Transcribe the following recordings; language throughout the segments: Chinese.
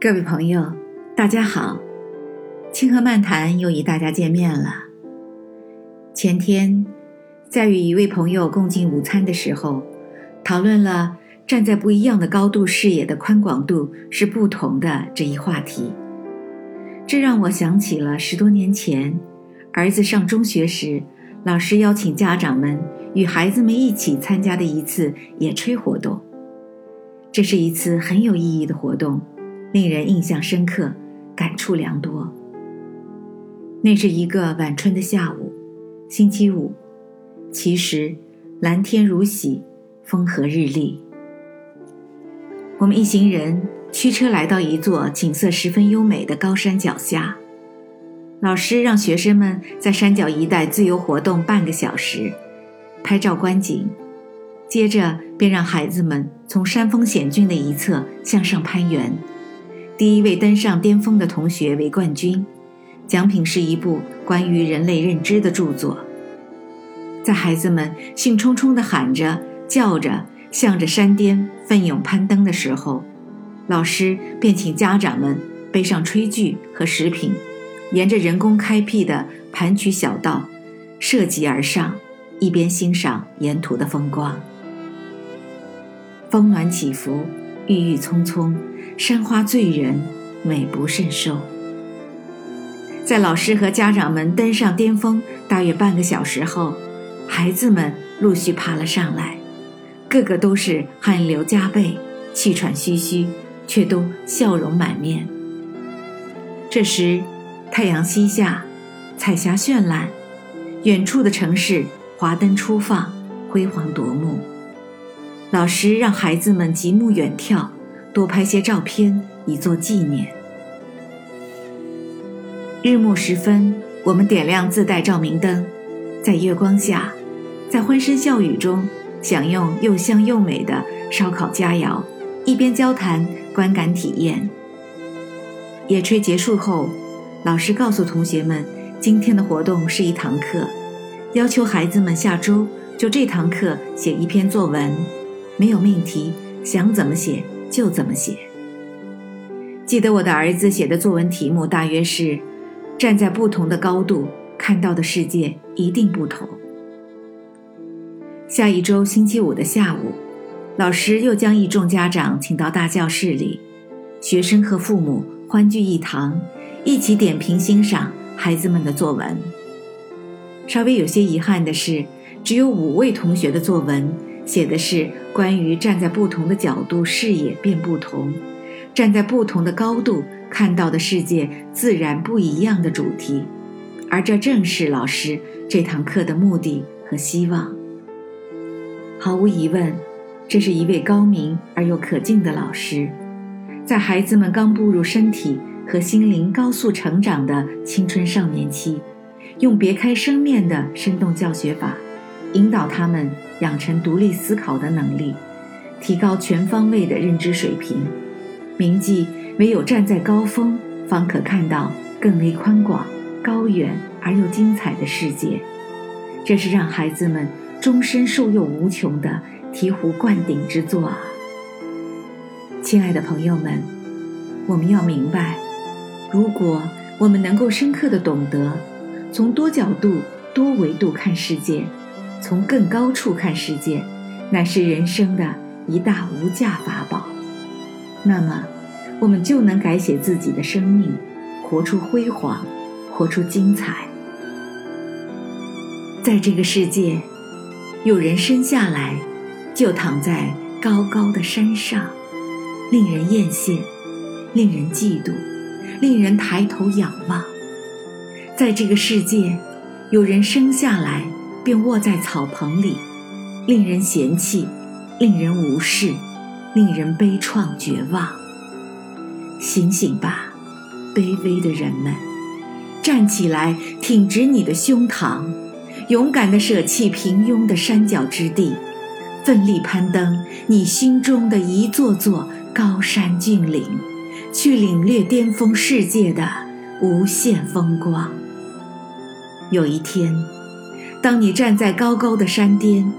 各位朋友，大家好！清河漫谈又与大家见面了。前天，在与一位朋友共进午餐的时候，讨论了站在不一样的高度视野的宽广度是不同的这一话题。这让我想起了十多年前，儿子上中学时，老师邀请家长们与孩子们一起参加的一次野炊活动。这是一次很有意义的活动，令人印象深刻，感触良多。那是一个晚春的下午，星期五，其实蓝天如洗，风和日丽。我们一行人驱车来到一座景色十分优美的高山脚下，老师让学生们在山脚一带自由活动半个小时，拍照观景。接着便让孩子们从山峰险峻的一侧向上攀援，第一位登上巅峰的同学为冠军，奖品是一部关于人类认知的著作。在孩子们兴冲冲地喊着、叫着，向着山巅奋勇攀登的时候，老师便请家长们背上炊具和食品，沿着人工开辟的盘曲小道，涉级而上，一边欣赏沿途的风光。风暖起伏，郁郁葱葱，山花醉人，美不胜收。在老师和家长们登上巅峰大约半个小时后，孩子们陆续爬了上来，个个都是汗流浃背、气喘吁吁，却都笑容满面。这时，太阳西下，彩霞绚烂，远处的城市华灯初放，辉煌夺目。老师让孩子们极目远眺，多拍些照片以作纪念。日暮时分，我们点亮自带照明灯，在月光下，在欢声笑语中，享用又香又美的烧烤佳肴，一边交谈观感体验。野炊结束后，老师告诉同学们，今天的活动是一堂课，要求孩子们下周就这堂课写一篇作文。没有命题，想怎么写就怎么写。记得我的儿子写的作文题目大约是：站在不同的高度看到的世界一定不同。下一周星期五的下午，老师又将一众家长请到大教室里，学生和父母欢聚一堂，一起点评欣赏孩子们的作文。稍微有些遗憾的是，只有五位同学的作文。写的是关于站在不同的角度视野变不同，站在不同的高度看到的世界自然不一样的主题，而这正是老师这堂课的目的和希望。毫无疑问，这是一位高明而又可敬的老师，在孩子们刚步入身体和心灵高速成长的青春少年期，用别开生面的生动教学法。引导他们养成独立思考的能力，提高全方位的认知水平。铭记唯有站在高峰，方可看到更为宽广、高远而又精彩的世界。这是让孩子们终身受用无穷的醍醐灌顶之作啊！亲爱的朋友们，我们要明白，如果我们能够深刻的懂得从多角度、多维度看世界。从更高处看世界，乃是人生的一大无价法宝。那么，我们就能改写自己的生命，活出辉煌，活出精彩。在这个世界，有人生下来就躺在高高的山上，令人艳羡，令人嫉妒，令人抬头仰望。在这个世界，有人生下来。便卧在草棚里，令人嫌弃，令人无视，令人悲怆绝望。醒醒吧，卑微的人们，站起来，挺直你的胸膛，勇敢地舍弃平庸的山脚之地，奋力攀登你心中的一座座高山峻岭，去领略巅峰世界的无限风光。有一天。当你站在高高的山巅，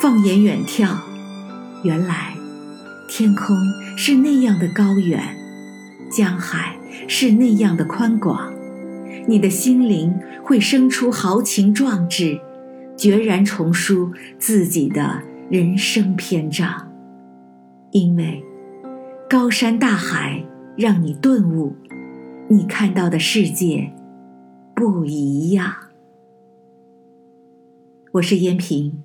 放眼远眺，原来天空是那样的高远，江海是那样的宽广，你的心灵会生出豪情壮志，决然重书自己的人生篇章。因为高山大海让你顿悟，你看到的世界不一样。我是燕平，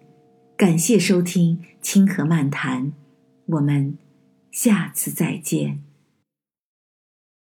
感谢收听《清河漫谈》，我们下次再见。